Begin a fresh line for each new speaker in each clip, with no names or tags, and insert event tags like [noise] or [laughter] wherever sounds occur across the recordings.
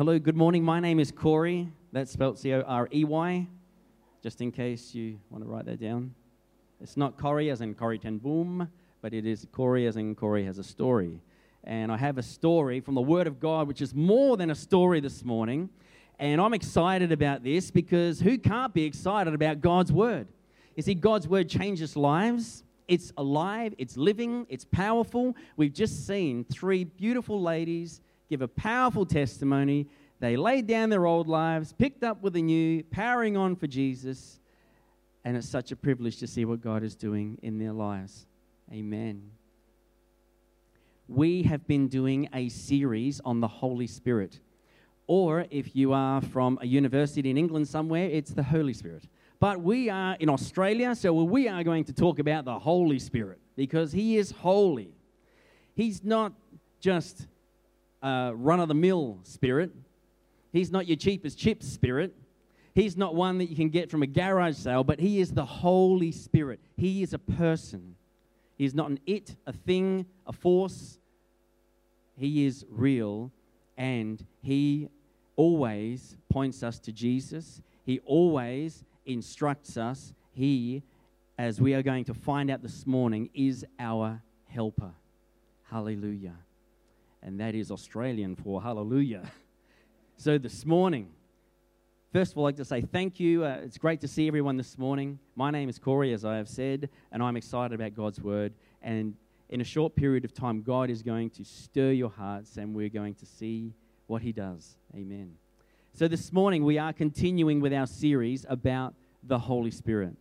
Hello, good morning. My name is Corey. That's spelled C O R E Y, just in case you want to write that down. It's not Corey as in Corrie ten Boom, but it is Corey as in Corey has a story. And I have a story from the Word of God, which is more than a story this morning. And I'm excited about this because who can't be excited about God's Word? You see, God's Word changes lives. It's alive, it's living, it's powerful. We've just seen three beautiful ladies give a powerful testimony. They laid down their old lives, picked up with the new, powering on for Jesus. And it's such a privilege to see what God is doing in their lives. Amen. We have been doing a series on the Holy Spirit. Or if you are from a university in England somewhere, it's the Holy Spirit. But we are in Australia, so we are going to talk about the Holy Spirit because He is holy. He's not just Uh, a run of the mill spirit, He's not your cheapest chips spirit. He's not one that you can get from a garage sale, but He is the Holy Spirit. He is a person. He is not an it, a thing, a force. He is real and He always points us to Jesus. He always instructs us. He, as we are going to find out this morning, is our helper. Hallelujah. And that is Australian for hallelujah. [laughs] So this morning, First of all, I'd like to say thank you. Uh, it's great to see everyone this morning. My name is Corey, as I have said, and I'm excited about God's word. And in a short period of time, God is going to stir your hearts, and we're going to see what He does. Amen. So this morning, we are continuing with our series about the Holy Spirit.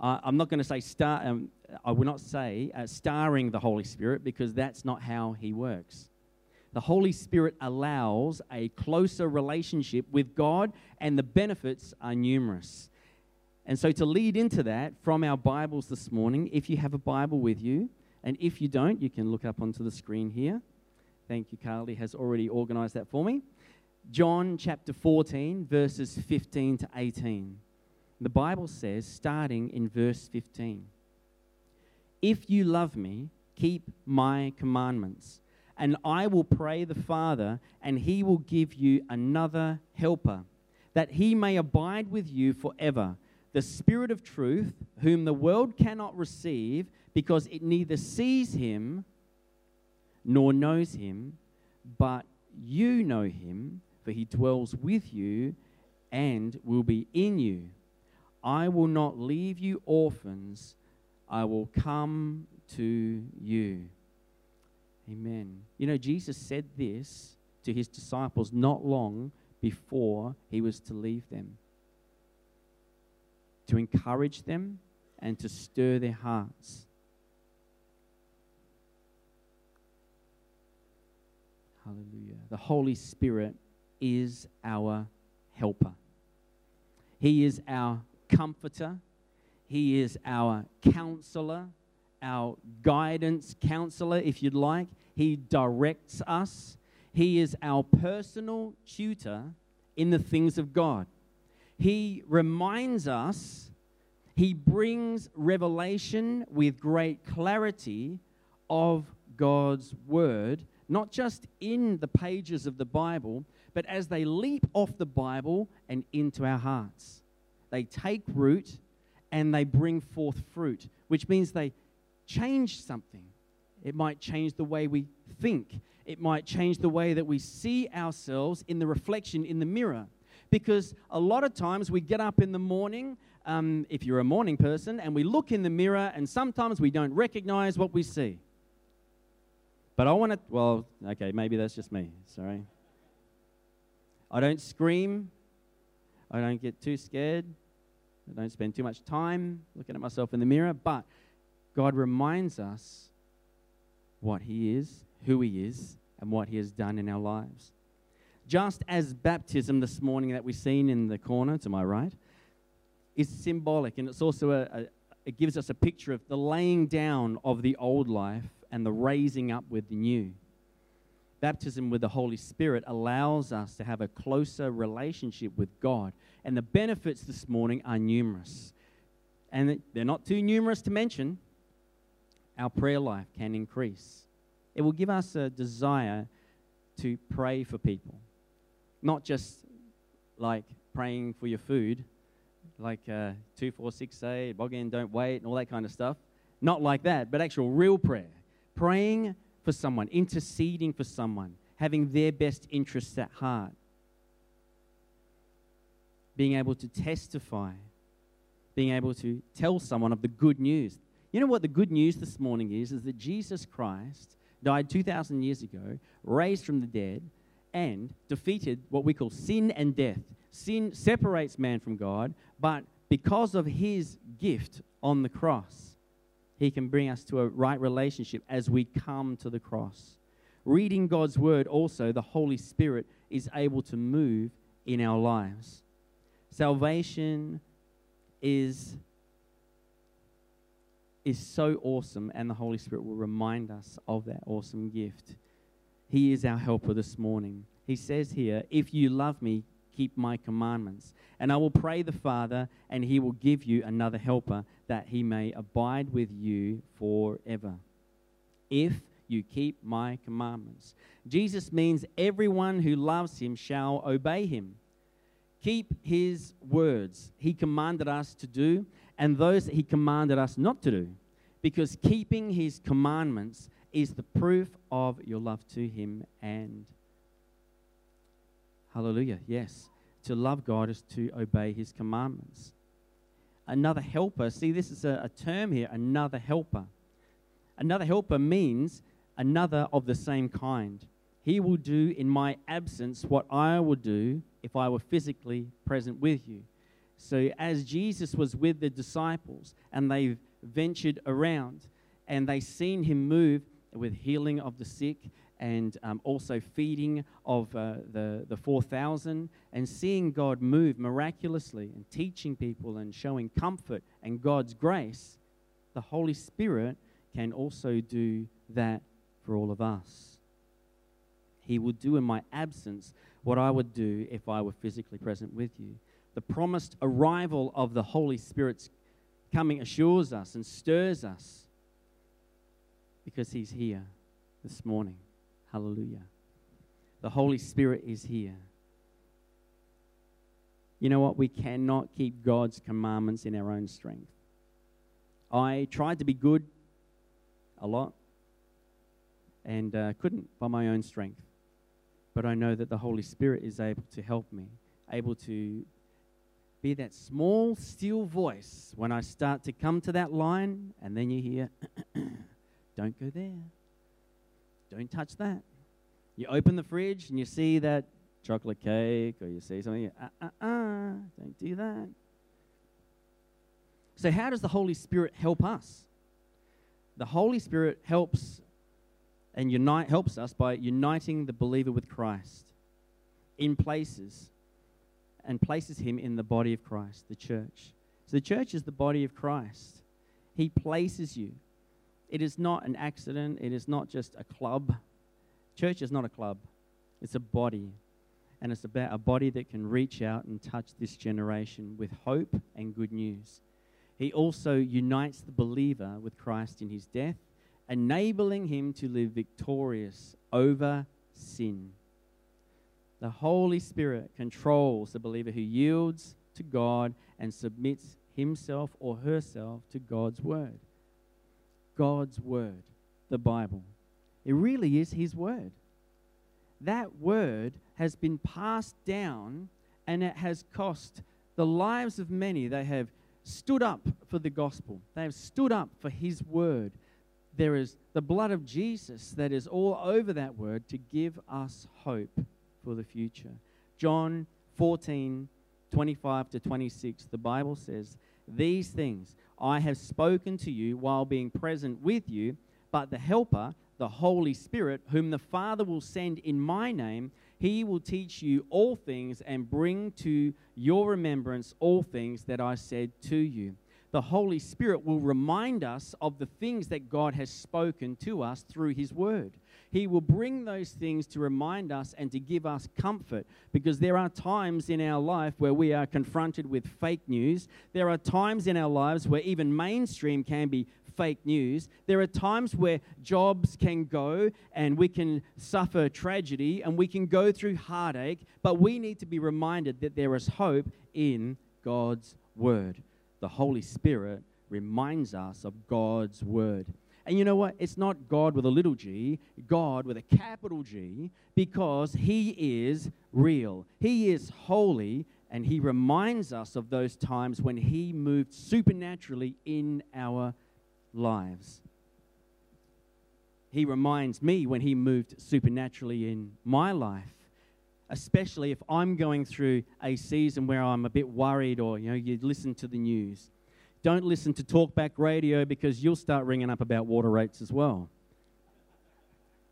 Uh, I'm not going to say star. Um, I will not say uh, starring the Holy Spirit because that's not how He works the Holy Spirit allows a closer relationship with God, and the benefits are numerous. And so, to lead into that from our Bibles this morning, if you have a Bible with you, and if you don't, you can look up onto the screen here. Thank you, Carly has already organized that for me. John chapter 14, verses 15 to 18. The Bible says, starting in verse 15, If you love me, keep my commandments and I will pray the Father, and he will give you another helper, that he may abide with you forever. The Spirit of truth, whom the world cannot receive, because it neither sees him nor knows him, but you know him, for he dwells with you and will be in you. I will not leave you orphans, I will come to you. Amen. You know, Jesus said this to his disciples not long before he was to leave them to encourage them and to stir their hearts. Hallelujah. The Holy Spirit is our helper. He is our comforter. He is our counselor, our guidance counselor, if you'd like. He directs us. He is our personal tutor in the things of God. He reminds us, He brings revelation with great clarity of God's Word, not just in the pages of the Bible, but as they leap off the Bible and into our hearts. They take root and they bring forth fruit, which means they change something. It might change the way we think. It might change the way that we see ourselves in the reflection in the mirror. Because a lot of times we get up in the morning, um, if you're a morning person, and we look in the mirror, and sometimes we don't recognize what we see. But I want to, well, okay, maybe that's just me. Sorry. I don't scream. I don't get too scared. I don't spend too much time looking at myself in the mirror. But God reminds us what He is, who He is, and what He has done in our lives. Just as baptism this morning that we've seen in the corner to my right is symbolic, and it's also a, a it gives us a picture of the laying down of the old life and the raising up with the new. Baptism with the Holy Spirit allows us to have a closer relationship with God. And the benefits this morning are numerous. And they're not too numerous to mention, our prayer life can increase. It will give us a desire to pray for people. not just like praying for your food, like uh, 2468, Bogan, don't wait, and all that kind of stuff. Not like that, but actual real prayer. Praying for someone, interceding for someone, having their best interests at heart. Being able to testify, being able to tell someone of the good news. You know what the good news this morning is? Is that Jesus Christ died 2,000 years ago, raised from the dead, and defeated what we call sin and death. Sin separates man from God, but because of his gift on the cross, he can bring us to a right relationship as we come to the cross. Reading God's word, also, the Holy Spirit is able to move in our lives. Salvation is, is so awesome, and the Holy Spirit will remind us of that awesome gift. He is our helper this morning. He says here, If you love me, keep my commandments. And I will pray the Father, and he will give you another helper, that he may abide with you forever. If you keep my commandments. Jesus means everyone who loves him shall obey him. Keep his words. He commanded us to do, and those that he commanded us not to do. Because keeping his commandments is the proof of your love to him and hallelujah. Yes. To love god is to obey his commandments. Another helper. See this is a, a term here another helper. Another helper means another of the same kind he will do in my absence what i would do if i were physically present with you so as jesus was with the disciples and they ventured around and they seen him move with healing of the sick and um, also feeding of uh, the, the 4,000 and seeing God move miraculously and teaching people and showing comfort and God's grace, the Holy Spirit can also do that for all of us. He will do in my absence what I would do if I were physically present with you. The promised arrival of the Holy Spirit's coming assures us and stirs us because He's here this morning. Hallelujah. The Holy Spirit is here. You know what? We cannot keep God's commandments in our own strength. I tried to be good a lot and uh, couldn't by my own strength. But I know that the Holy Spirit is able to help me, able to be that small, still voice when I start to come to that line, and then you hear, [clears throat] Don't go there. Don't touch that. You open the fridge and you see that chocolate cake or you see something, uh uh uh, don't do that. So, how does the Holy Spirit help us? The Holy Spirit helps and unite, helps us by uniting the believer with Christ in places and places him in the body of Christ, the church. So, the church is the body of Christ. He places you it is not an accident, it is not just a club. Church is not a club, it's a body. And it's about a body that can reach out and touch this generation with hope and good news. He also unites the believer with Christ in his death, enabling him to live victorious over sin. The Holy Spirit controls the believer who yields to God and submits himself or herself to God's word. God's word, the Bible. It really is His word. That word has been passed down and it has cost the lives of many. They have stood up for the gospel, they have stood up for His word. There is the blood of Jesus that is all over that word to give us hope for the future. John 14, 25 to 26, the Bible says, These things I have spoken to you while being present with you, but the Helper, the Holy Spirit, whom the Father will send in my name, he will teach you all things and bring to your remembrance all things that I said to you. The Holy Spirit will remind us of the things that God has spoken to us through His Word. He will bring those things to remind us and to give us comfort because there are times in our life where we are confronted with fake news. There are times in our lives where even mainstream can be fake news. There are times where jobs can go and we can suffer tragedy and we can go through heartache, but we need to be reminded that there is hope in God's Word. The Holy Spirit reminds us of God's Word. And you know what? It's not God with a little g, God with a capital G, because He is real. He is holy, and He reminds us of those times when He moved supernaturally in our lives. He reminds me when He moved supernaturally in my life, especially if I'm going through a season where I'm a bit worried or, you know, you listen to the news. Don't listen to talkback radio because you'll start ringing up about water rates as well.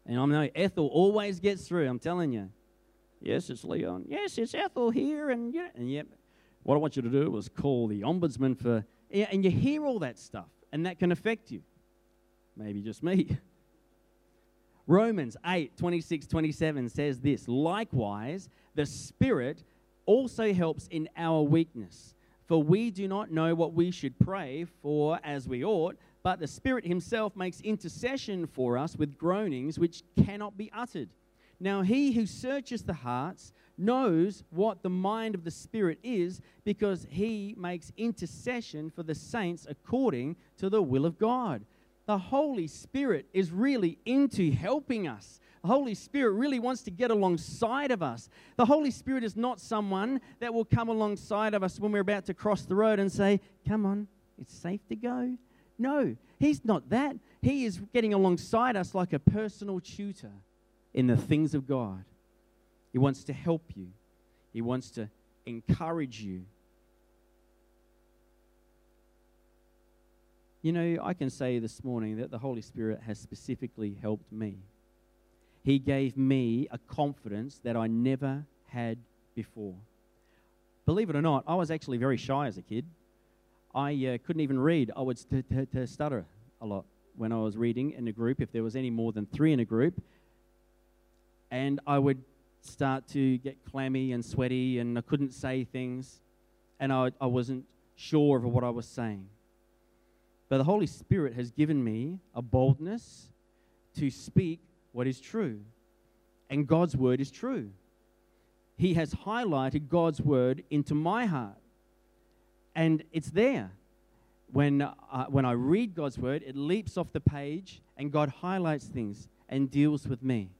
And I know Ethel always gets through, I'm telling you. Yes, it's Leon. Yes, it's Ethel here. And, yeah, and yep, what I want you to do is call the ombudsman for. Yeah, and you hear all that stuff, and that can affect you. Maybe just me. [laughs] Romans 8 26 27 says this Likewise, the Spirit also helps in our weakness. For we do not know what we should pray for as we ought, but the Spirit Himself makes intercession for us with groanings which cannot be uttered. Now, He who searches the hearts knows what the mind of the Spirit is, because He makes intercession for the saints according to the will of God. The Holy Spirit is really into helping us the Holy Spirit really wants to get alongside of us. The Holy Spirit is not someone that will come alongside of us when we're about to cross the road and say, Come on, it's safe to go. No, He's not that. He is getting alongside us like a personal tutor in the things of God. He wants to help you, He wants to encourage you. You know, I can say this morning that the Holy Spirit has specifically helped me. He gave me a confidence that I never had before. Believe it or not, I was actually very shy as a kid. I uh, couldn't even read. I would st- st- st- stutter a lot when I was reading in a group, if there was any more than three in a group. And I would start to get clammy and sweaty, and I couldn't say things, and I, I wasn't sure of what I was saying. But the Holy Spirit has given me a boldness to speak what is true. And God's word is true. He has highlighted God's word into my heart. And it's there. When, uh, when I read God's word, it leaps off the page and God highlights things and deals with me.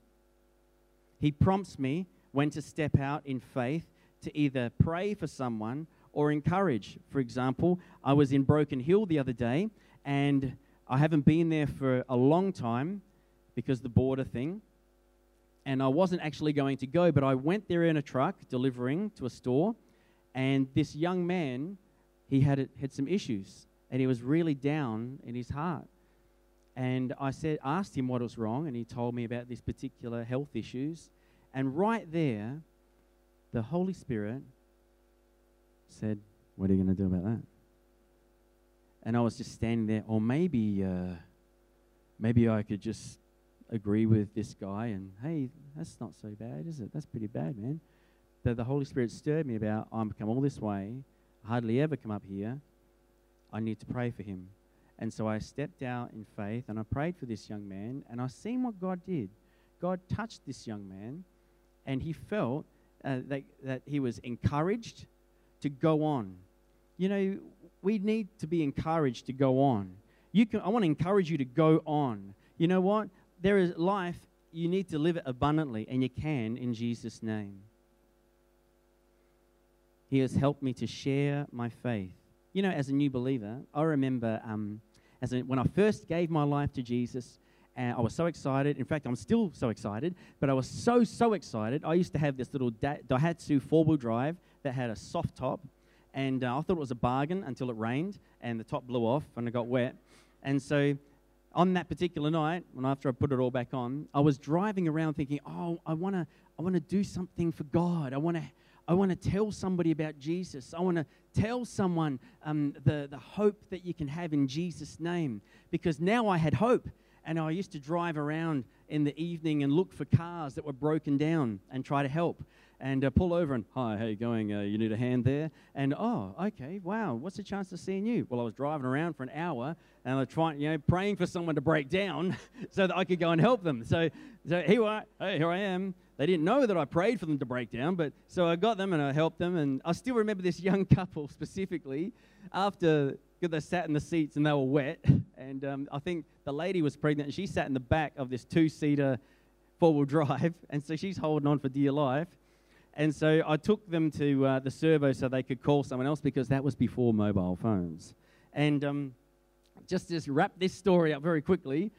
He prompts me when to step out in faith to either pray for someone or encourage. For example, I was in Broken Hill the other day and I haven't been there for a long time, because the border thing. And I wasn't actually going to go, but I went there in a truck delivering to a store. And this young man, he had, had some issues and he was really down in his heart. And I said, asked him what was wrong, and he told me about these particular health issues. And right there, the Holy Spirit said, What are you going to do about that? And I was just standing there, or maybe, uh, maybe I could just agree with this guy and hey that's not so bad is it? That's pretty bad man. That the holy spirit stirred me about I've come all this way I hardly ever come up here. I need to pray for him. And so i stepped out in faith and i prayed for this young man and i seen what god did. God touched this young man and he felt uh, that, that he was encouraged to go on you know we need to be encouraged to go on you can i want to encourage you to go on you know what there is life, you need to live it abundantly, and you can in Jesus' name. He has helped me to share my faith. You know, as a new believer, I remember um, as a, when I first gave my life to Jesus, and I was so excited. In fact, I'm still so excited, but I was so, so excited. I used to have this little Daihatsu four wheel drive that had a soft top, and uh, I thought it was a bargain until it rained and the top blew off and it got wet. And so on that particular night, when after I put it all back on, I was driving around thinking, oh, I want to I wanna do something for God. I want to I want to tell somebody about Jesus. I want to tell someone um, the, the hope that you can have in Jesus' name. Because now I had hope. And I used to drive around in the evening and look for cars that were broken down and try to help and uh, pull over and, hi, how you going? Uh, you need a hand there? And, oh, okay, wow, what's the chance of seeing you? Well, I was driving around for an hour and I was trying, you know, praying for someone to break down [laughs] so that I could go and help them. So, so here, I, hey, here I am. They didn't know that I prayed for them to break down, but so I got them and I helped them. And I still remember this young [laughs] couple specifically after they sat in the seats and they were wet. And um, I think the lady was pregnant and she sat in the back of this two seater four wheel drive. And so she's holding on for dear life. And so I took them to uh, the servo so they could call someone else because that was before mobile phones. And um, just to wrap this story up very quickly,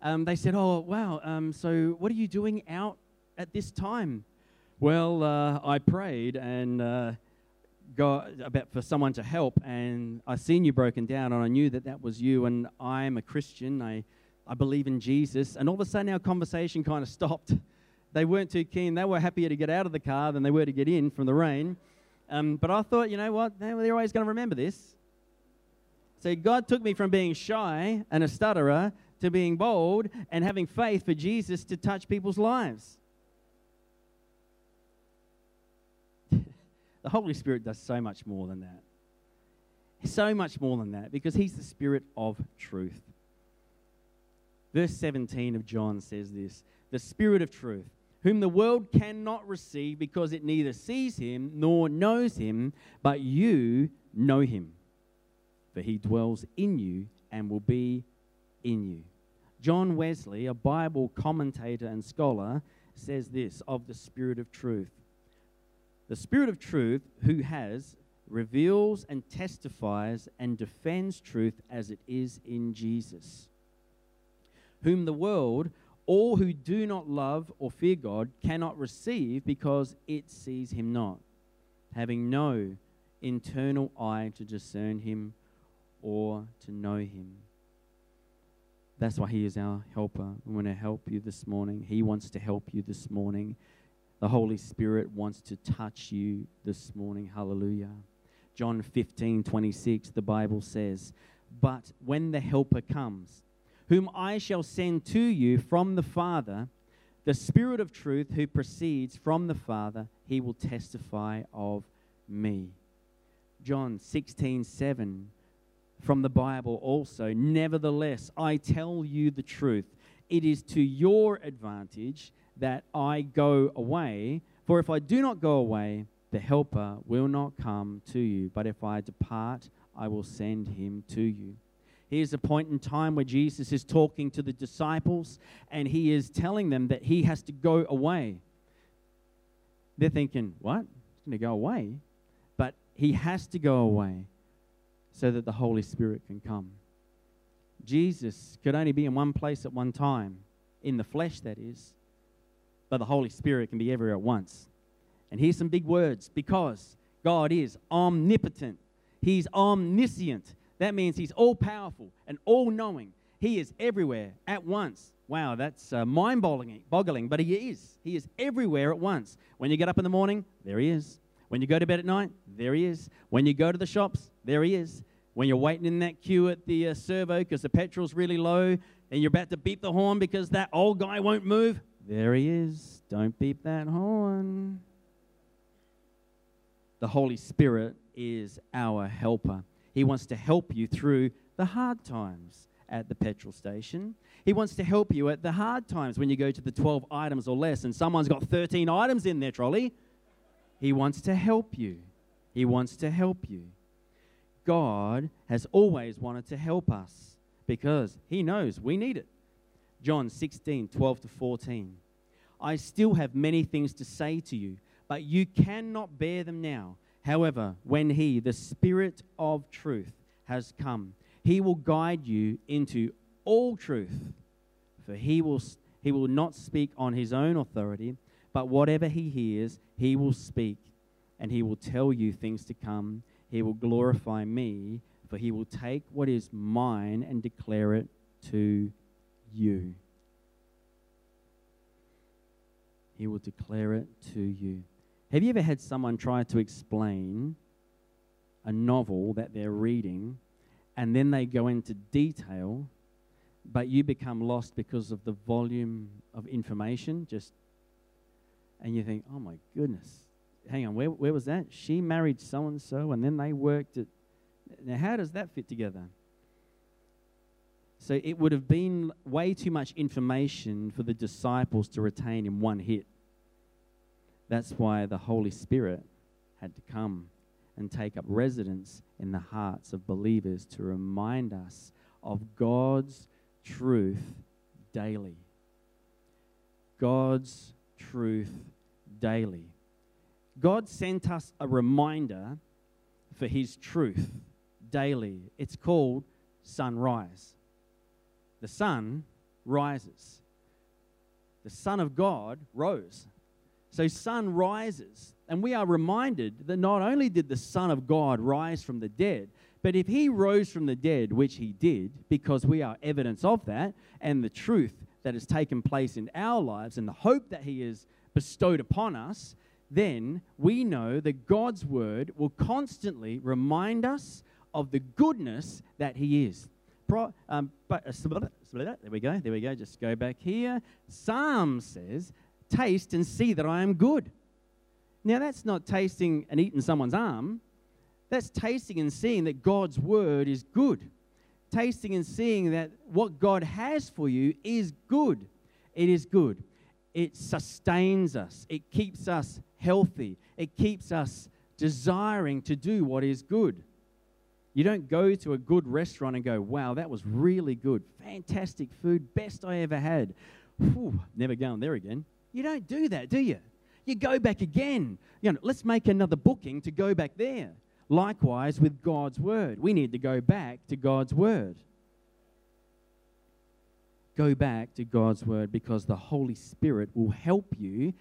um, they said, Oh, wow, um, so what are you doing out at this time? Well, uh, I prayed and uh, got about for someone to help, and I seen you broken down, and I knew that that was you. And I'm a Christian. I, I believe in Jesus. And all of a sudden, our conversation kind of stopped they weren't too keen. They were happier to get out of the car than they were to get in from the rain. Um, but I thought, you know what? They're always going to remember this. So God took me from being shy and a stutterer to being bold and having faith for Jesus to touch people's lives. [laughs] the Holy Spirit does so much more than that. So much more than that because He's the Spirit of truth. Verse 17 of John says this The Spirit of truth whom the world cannot receive because it neither sees him nor knows him, but you know him. For he dwells in you and will be in you. John Wesley, a Bible commentator and scholar, says this of the Spirit of truth. The Spirit of truth, who has, reveals and testifies and defends truth as it is in Jesus, whom the world all who do not love or fear God cannot receive because it sees him not, having no internal eye to discern him or to know him. That's why he is our helper. We want to help you this morning. He wants to help you this morning. The Holy Spirit wants to touch you this morning. Hallelujah. John 15, 26, the Bible says, But when the Helper comes, whom I shall send to you from the Father, the Spirit of truth who proceeds from the Father, he will testify of me. John 16, 7 from the Bible also. Nevertheless, I tell you the truth. It is to your advantage that I go away. For if I do not go away, the Helper will not come to you. But if I depart, I will send him to you. Here's a point in time where Jesus is talking to the disciples and he is telling them that he has to go away. They're thinking, what? He's going to go away? But he has to go away so that the Holy Spirit can come. Jesus could only be in one place at one time, in the flesh, that is, but the Holy Spirit can be everywhere at once. And here's some big words because God is omnipotent, He's omniscient, that means he's all powerful and all knowing. He is everywhere at once. Wow, that's uh, mind boggling, but he is. He is everywhere at once. When you get up in the morning, there he is. When you go to bed at night, there he is. When you go to the shops, there he is. When you're waiting in that queue at the uh, servo because the petrol's really low and you're about to beep the horn because that old guy won't move, there he is. Don't beep that horn. The Holy Spirit is our helper. He wants to help you through the hard times at the petrol station. He wants to help you at the hard times when you go to the 12 items or less and someone's got 13 items in their trolley. He wants to help you. He wants to help you. God has always wanted to help us because He knows we need it. John 16, 12 to 14. I still have many things to say to you, but you cannot bear them now. However, when He, the Spirit of truth, has come, He will guide you into all truth. For He will, he will not speak on His own authority, but whatever He hears, He will speak, and He will tell you things to come. He will glorify me, for He will take what is mine and declare it to you. He will declare it to you. Have you ever had someone try to explain a novel that they're reading and then they go into detail but you become lost because of the volume of information. Just and you think, oh my goodness, hang on, where, where was that? She married so and so, and then they worked at. Now, how does that fit together? So it would have been way too much information for the disciples to retain in one hit. That's why the Holy Spirit had to come and take up residence in the hearts of believers to remind us of God's truth daily. God's truth daily. God sent us a reminder for His truth daily. It's called sunrise. The sun rises. The Son of God rose. So, sun rises. And we are reminded that not only did the Son of God rise from the dead, but if he rose from the dead, which he did, because we are evidence of that, and the truth that has taken place in our lives, and the hope that he has bestowed upon us, then we know that God's word will constantly remind us of the goodness that he is. Pro, um, but, uh, there we go, there we go. Just go back here. Psalm says, Taste and see that I am good. Now, that's not tasting and eating someone's arm. That's tasting and seeing that God's word is good. Tasting and seeing that what God has for you is good. It is good. It sustains us, it keeps us healthy, it keeps us desiring to do what is good. You don't go to a good restaurant and go, wow, that was really good. Fantastic food, best I ever had. Whew, never going there again. You don't do that, do you? You go back again. You know, let's make another booking to go back there. Likewise with God's word. We need to go back to God's word. Go back to God's word because the Holy Spirit will help you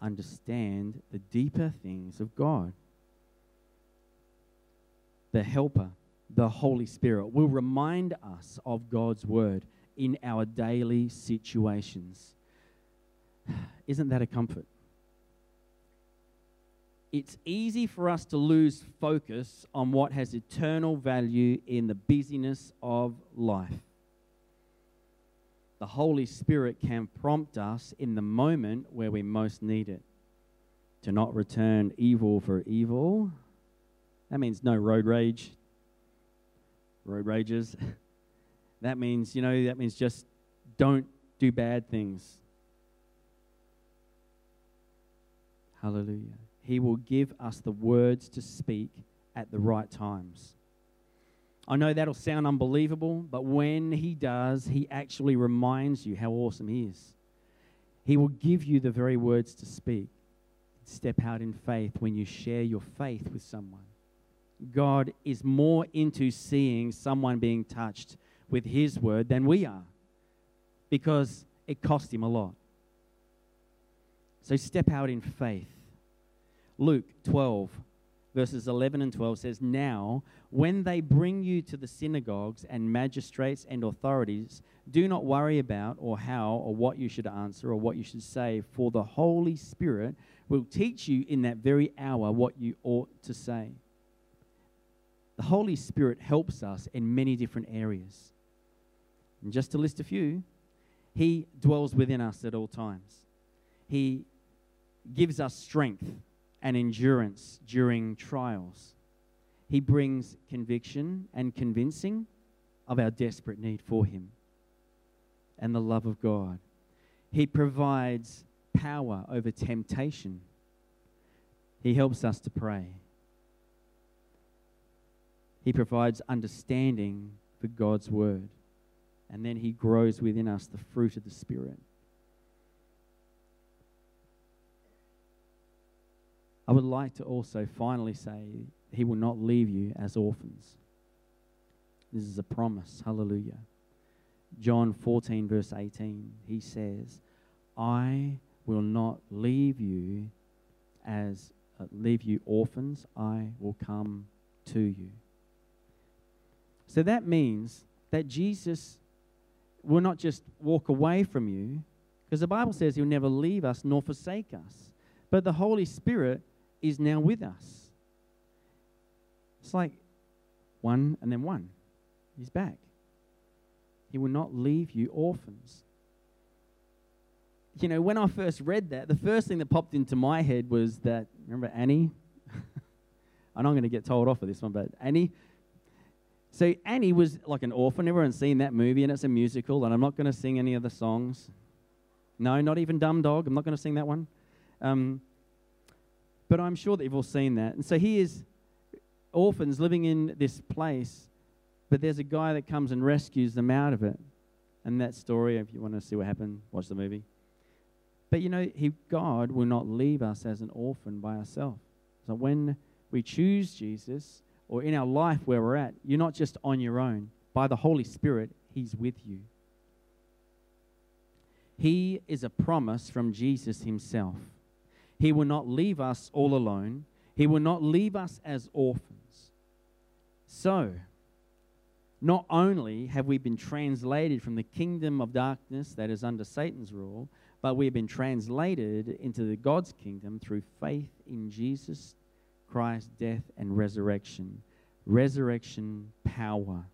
understand the deeper things of God. The Helper, the Holy Spirit, will remind us of God's word in our daily situations. Isn't that a comfort? it's easy for us to lose focus on what has eternal value in the busyness of life. The Holy Spirit can prompt us in the moment where we most need it to not return evil for evil. That means no road rage, road rages. [laughs] that means, you know, that means just don't do bad things. Hallelujah. He will give us the words to speak at the right times. I know that'll sound unbelievable, but when He does, He actually reminds you how awesome He is. He will give you the very words to speak. Step out in faith when you share your faith with someone. God is more into seeing someone being touched with His word than we are because it cost Him a lot. So step out in faith. Luke 12, verses 11 and 12 says, Now, when they bring you to the synagogues and magistrates and authorities, do not worry about or how or what you should answer or what you should say, for the Holy Spirit will teach you in that very hour what you ought to say. The Holy Spirit helps us in many different areas. And just to list a few, He dwells within us at all times. He gives us strength and endurance during trials. He brings conviction and convincing of our desperate need for Him and the love of God. He provides power over temptation. He helps us to pray. He provides understanding for God's word. And then He grows within us the fruit of the Spirit. I would like to also finally say, He will not leave you as orphans. This is a promise. Hallelujah. John 14, verse 18, he says, I will not leave you as uh, leave you orphans, I will come to you. So that means that Jesus will not just walk away from you, because the Bible says he'll never leave us nor forsake us. But the Holy Spirit is now with us. It's like one and then one. He's back. He will not leave you orphans. You know, when I first read that, the first thing that popped into my head was that, remember Annie? I [laughs] know I'm going to get told off for this one, but Annie. So Annie was like an orphan. Everyone's seen that movie, and it's a musical, and I'm not going to sing any of the songs. No, not even Dumb Dog. I'm not going to sing that one. Um, but I'm sure that you've all seen that. And so he is orphans living in this place, but there's a guy that comes and rescues them out of it. And that story, if you want to see what happened, watch the movie. But you know, he, God will not leave us as an orphan by ourselves. So when we choose Jesus, or in our life where we're at, you're not just on your own. By the Holy Spirit, He's with you. He is a promise from Jesus Himself. He will not leave us all alone, He will not leave us as orphans. So, not only have we been translated from the kingdom of darkness that is under Satan's rule, but we have been translated into the God's kingdom through faith in Jesus Christ's death and resurrection. Resurrection power.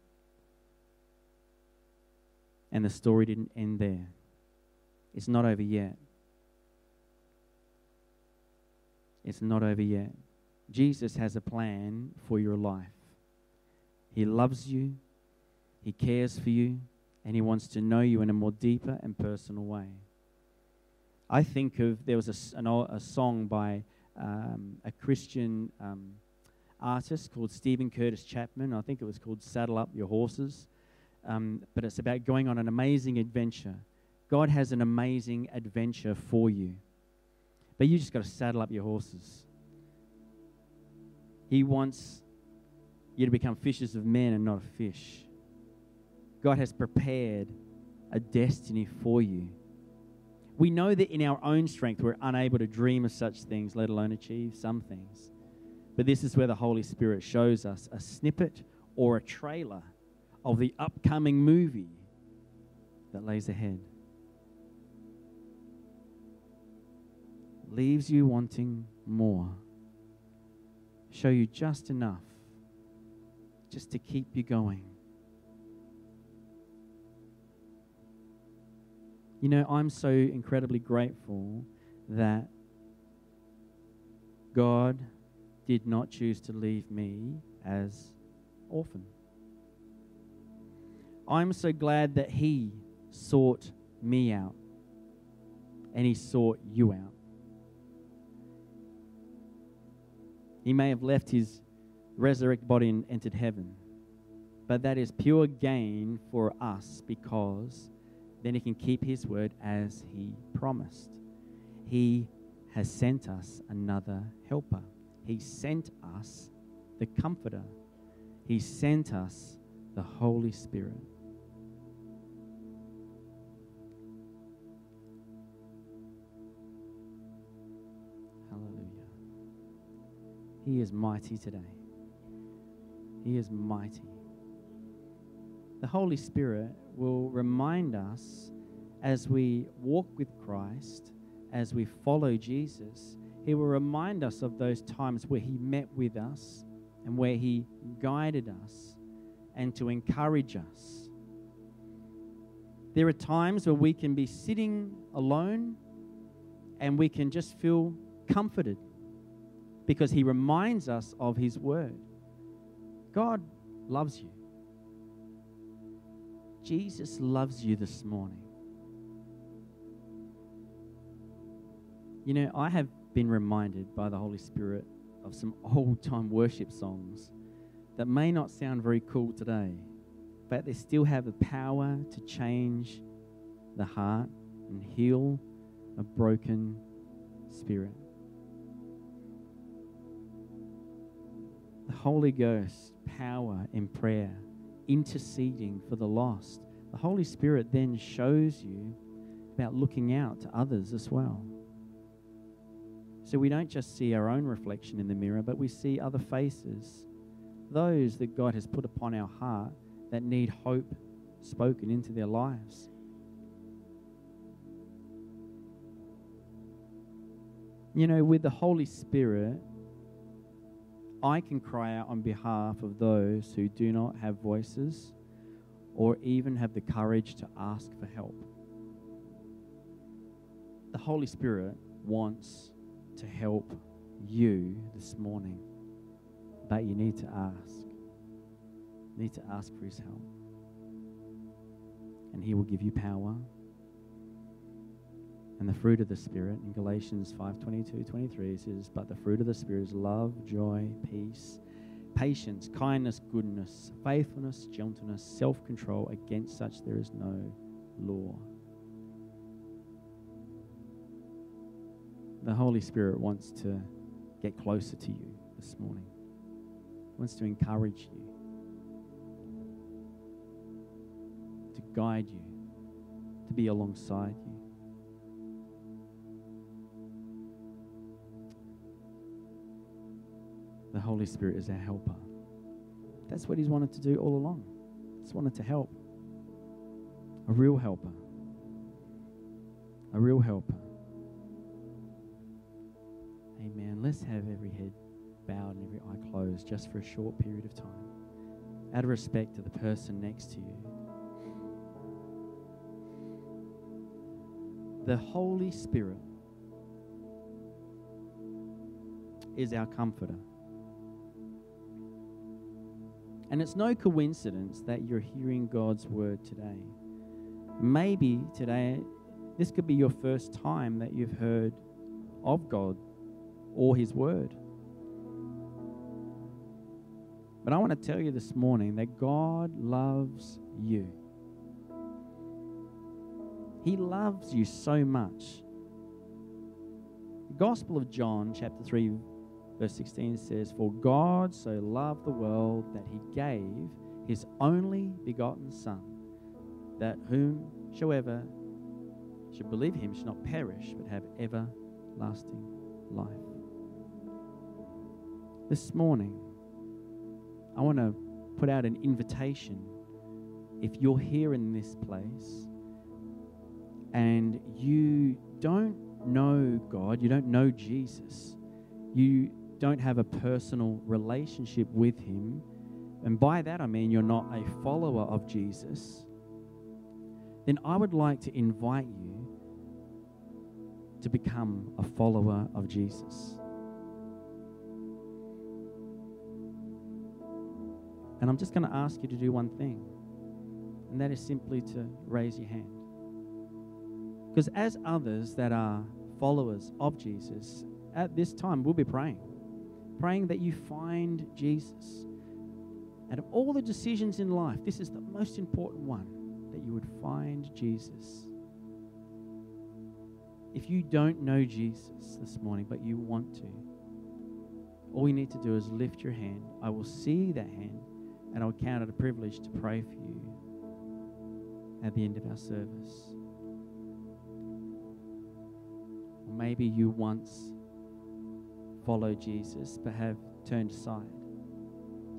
And the story didn't end there. It's not over yet. It's not over yet. Jesus has a plan for your life. He loves you, He cares for you, and He wants to know you in a more deeper and personal way. I think of there was a, an, a song by um, a Christian um, artist called Steven Curtis Chapman. I think it was called Saddle Up Your Horses. Um, but it's about going on an amazing adventure. God has an amazing adventure for you. But you just got to saddle up your horses. He wants you to become fishers of men and not of fish. God has prepared a destiny for you. We know that in our own strength we're unable to dream of such things, let alone achieve some things. But this is where the Holy Spirit shows us a snippet or a trailer of the upcoming movie that lays ahead. Leaves you wanting more. Show you just enough just to keep you going. You know, I'm so incredibly grateful that God did not choose to leave me as orphan. I'm so glad that He sought me out and He sought you out. He may have left His resurrected body and entered heaven, but that is pure gain for us because then He can keep His word as He promised. He has sent us another helper. He sent us the Comforter. He sent us the Holy Spirit. He is mighty today. He is mighty. The Holy Spirit will remind us as we walk with Christ, as we follow Jesus, he will remind us of those times where He met with us and where He guided us and to encourage us. There are times where we can be sitting alone and we can just feel comforted because He reminds us of His word. God loves you. Jesus loves you this morning. You know, I have been reminded by the Holy Spirit of some [laughs] old time worship songs that may not sound very cool today, but they still have the power to change the heart and heal a broken spirit. The Holy Ghost, power in prayer, interceding for the lost. The Holy Spirit then shows you about looking out to others as well. So we don't just see our own reflection in the mirror, but we see other faces, those that God has put upon our heart that need hope spoken into their lives. You know, with the Holy Spirit, I can cry out on behalf of those who do not have voices or even have the courage to ask for help. The Holy Spirit wants to help you this morning, but you need to ask. You need to ask for His help. And He will give you power. And the fruit of the Spirit in Galatians 5 22 23 says, But the fruit of the Spirit is love, joy, peace, patience, kindness, goodness, faithfulness, gentleness, self control. Against such there is no law. The Holy Spirit wants to get closer to you this morning, he wants to encourage you, to guide you, to be alongside you. The Holy Spirit is our helper. That's what He's wanted to do all along. He's wanted to help. A real helper. A real helper. Amen. Let's have every head bowed and every eye closed just for a short period of time. Out of respect to the person next to you. The Holy Spirit is our comforter. And it's no coincidence that you're hearing God's word today. Maybe today, this could be your first time that you've heard of God or His word. But I want to tell you this morning that God loves you. He loves you so much. The Gospel of John, chapter 3, verse 16 says, For God so loved the world that he gave his only begotten Son, that whomsoever should believe him should not perish, but have everlasting life. This morning, I want to put out an invitation. If you're here in this place and you don't know God, you don't know Jesus, you don't have a personal relationship with Him, and by that I mean you're not a follower of Jesus, then I would like to invite you to become a follower of Jesus. And I'm just going to ask you to do one thing, and that is simply to raise your hand. Because as others that are followers of Jesus, at this time we'll be praying praying that you find Jesus. Out of all the decisions in life, this is the most important one that you would find Jesus. If you don't know Jesus this morning, but you want to, all you need to do is lift your hand. I will see that hand, and I'll count it a privilege to pray for you at the end of our service. Or maybe you once follow Jesus but have turned aside.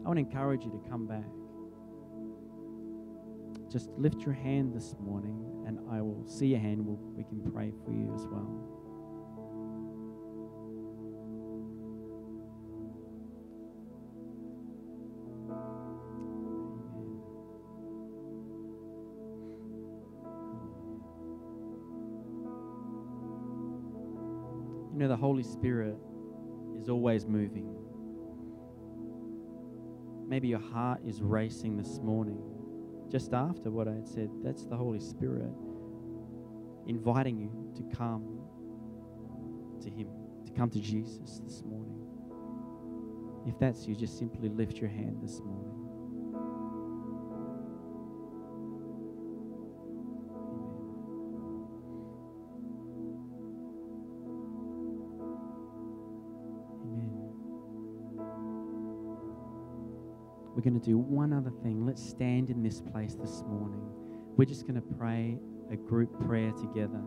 I want to encourage you to come back. Just lift your hand this morning, and I will see your hand. We'll, we can pray for you as well. You know, the Holy Spirit is always moving. Maybe your heart is racing this morning, just after what I had said. That's the Holy Spirit inviting you to come to Him, to come to Jesus this morning. If that's you, just simply lift your hand this morning. We're going to do one other thing. Let's stand in this place this morning. We're just going to pray a group prayer together.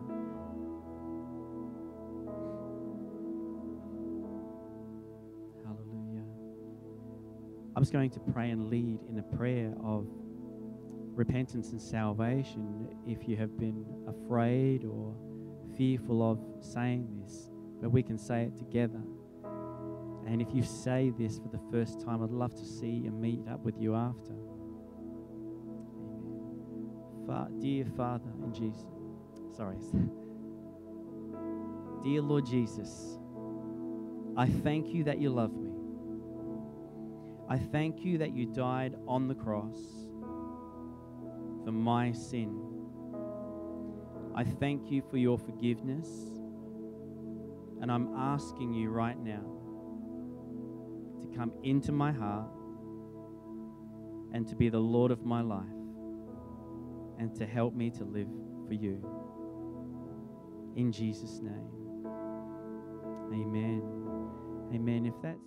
Hallelujah. I was going to pray and lead in a prayer of repentance and salvation if you have been afraid or fearful of saying this, but we can say it together. And if you say this for the first time, I'd love to see and meet up with you after. Amen. Dear Father, in Jesus. Sorry. [laughs] Dear Lord Jesus, I thank you that you love me. I thank you that you died on the cross for my sin. I thank you for your forgiveness. And I'm asking you right now to come into my heart and to be the Lord of my life and to help me to live for you. In Jesus' name. Amen. Amen. If that's